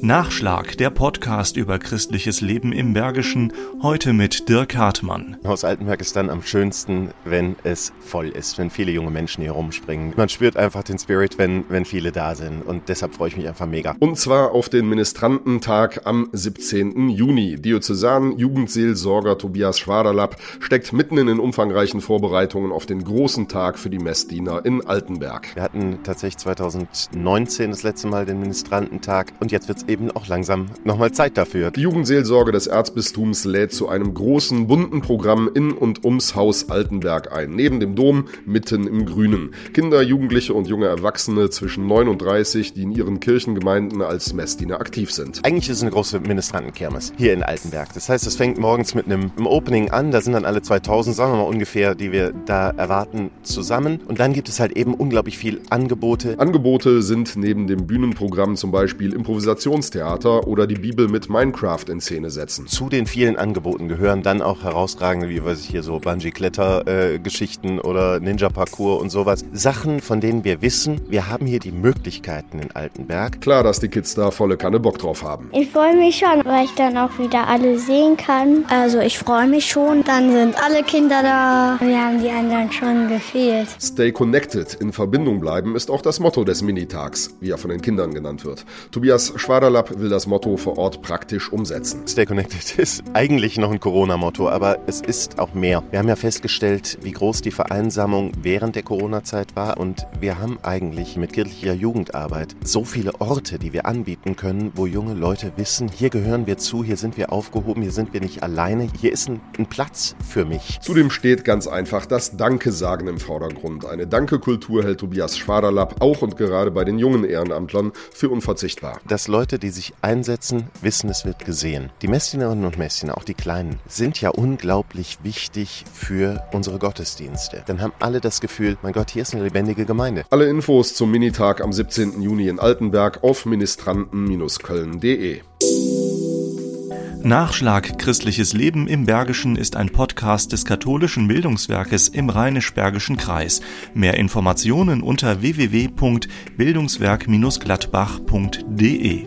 Nachschlag, der Podcast über christliches Leben im Bergischen, heute mit Dirk Hartmann. Haus Altenberg ist dann am schönsten, wenn es voll ist, wenn viele junge Menschen hier rumspringen. Man spürt einfach den Spirit, wenn, wenn viele da sind und deshalb freue ich mich einfach mega. Und zwar auf den Ministrantentag am 17. Juni. Diözesan Jugendseelsorger Tobias Schwaderlapp steckt mitten in den umfangreichen Vorbereitungen auf den großen Tag für die Messdiener in Altenberg. Wir hatten tatsächlich 2019 das letzte Mal den Ministrantentag und jetzt wird es eben auch langsam nochmal Zeit dafür. Die Jugendseelsorge des Erzbistums lädt zu einem großen, bunten Programm in und ums Haus Altenberg ein. Neben dem Dom, mitten im Grünen. Kinder, Jugendliche und junge Erwachsene zwischen 39, die in ihren Kirchengemeinden als Messdiener aktiv sind. Eigentlich ist es eine große Ministrantenkirmes hier in Altenberg. Das heißt, es fängt morgens mit einem, einem Opening an. Da sind dann alle 2000, sagen wir mal ungefähr, die wir da erwarten, zusammen. Und dann gibt es halt eben unglaublich viel Angebote. Angebote sind neben dem Bühnenprogramm zum Beispiel Improvisation Animationstheater oder die Bibel mit Minecraft in Szene setzen. Zu den vielen Angeboten gehören dann auch herausragende, wie weiß ich hier so Bungee-Kletter-Geschichten oder Ninja-Parcours und sowas. Sachen, von denen wir wissen, wir haben hier die Möglichkeiten in Altenberg. Klar, dass die Kids da volle Kanne Bock drauf haben. Ich freue mich schon, weil ich dann auch wieder alle sehen kann. Also ich freue mich schon. Dann sind alle Kinder da. Wir haben die anderen schon gefehlt. Stay connected, in Verbindung bleiben, ist auch das Motto des Minitags, wie er von den Kindern genannt wird. Tobias Schwader Waterlab will das Motto vor Ort praktisch umsetzen. Stay Connected ist eigentlich noch ein Corona-Motto, aber es ist auch mehr. Wir haben ja festgestellt, wie groß die Vereinsamung während der Corona-Zeit war und wir haben eigentlich mit kirchlicher Jugendarbeit so viele Orte, die wir anbieten können, wo junge Leute wissen, hier gehören wir zu, hier sind wir aufgehoben, hier sind wir nicht alleine, hier ist ein, ein Platz für mich. Zudem steht ganz einfach das Danke-Sagen im Vordergrund. Eine Danke-Kultur hält Tobias Schwaderlapp auch und gerade bei den jungen Ehrenamtlern für unverzichtbar. Dass Leute die sich einsetzen, wissen, es wird gesehen. Die Messdienerinnen und Messdiener, auch die Kleinen, sind ja unglaublich wichtig für unsere Gottesdienste. Dann haben alle das Gefühl, mein Gott, hier ist eine lebendige Gemeinde. Alle Infos zum Minitag am 17. Juni in Altenberg auf ministranten-köln.de. Nachschlag Christliches Leben im Bergischen ist ein Podcast des katholischen Bildungswerkes im Rheinisch-Bergischen Kreis. Mehr Informationen unter www.bildungswerk-gladbach.de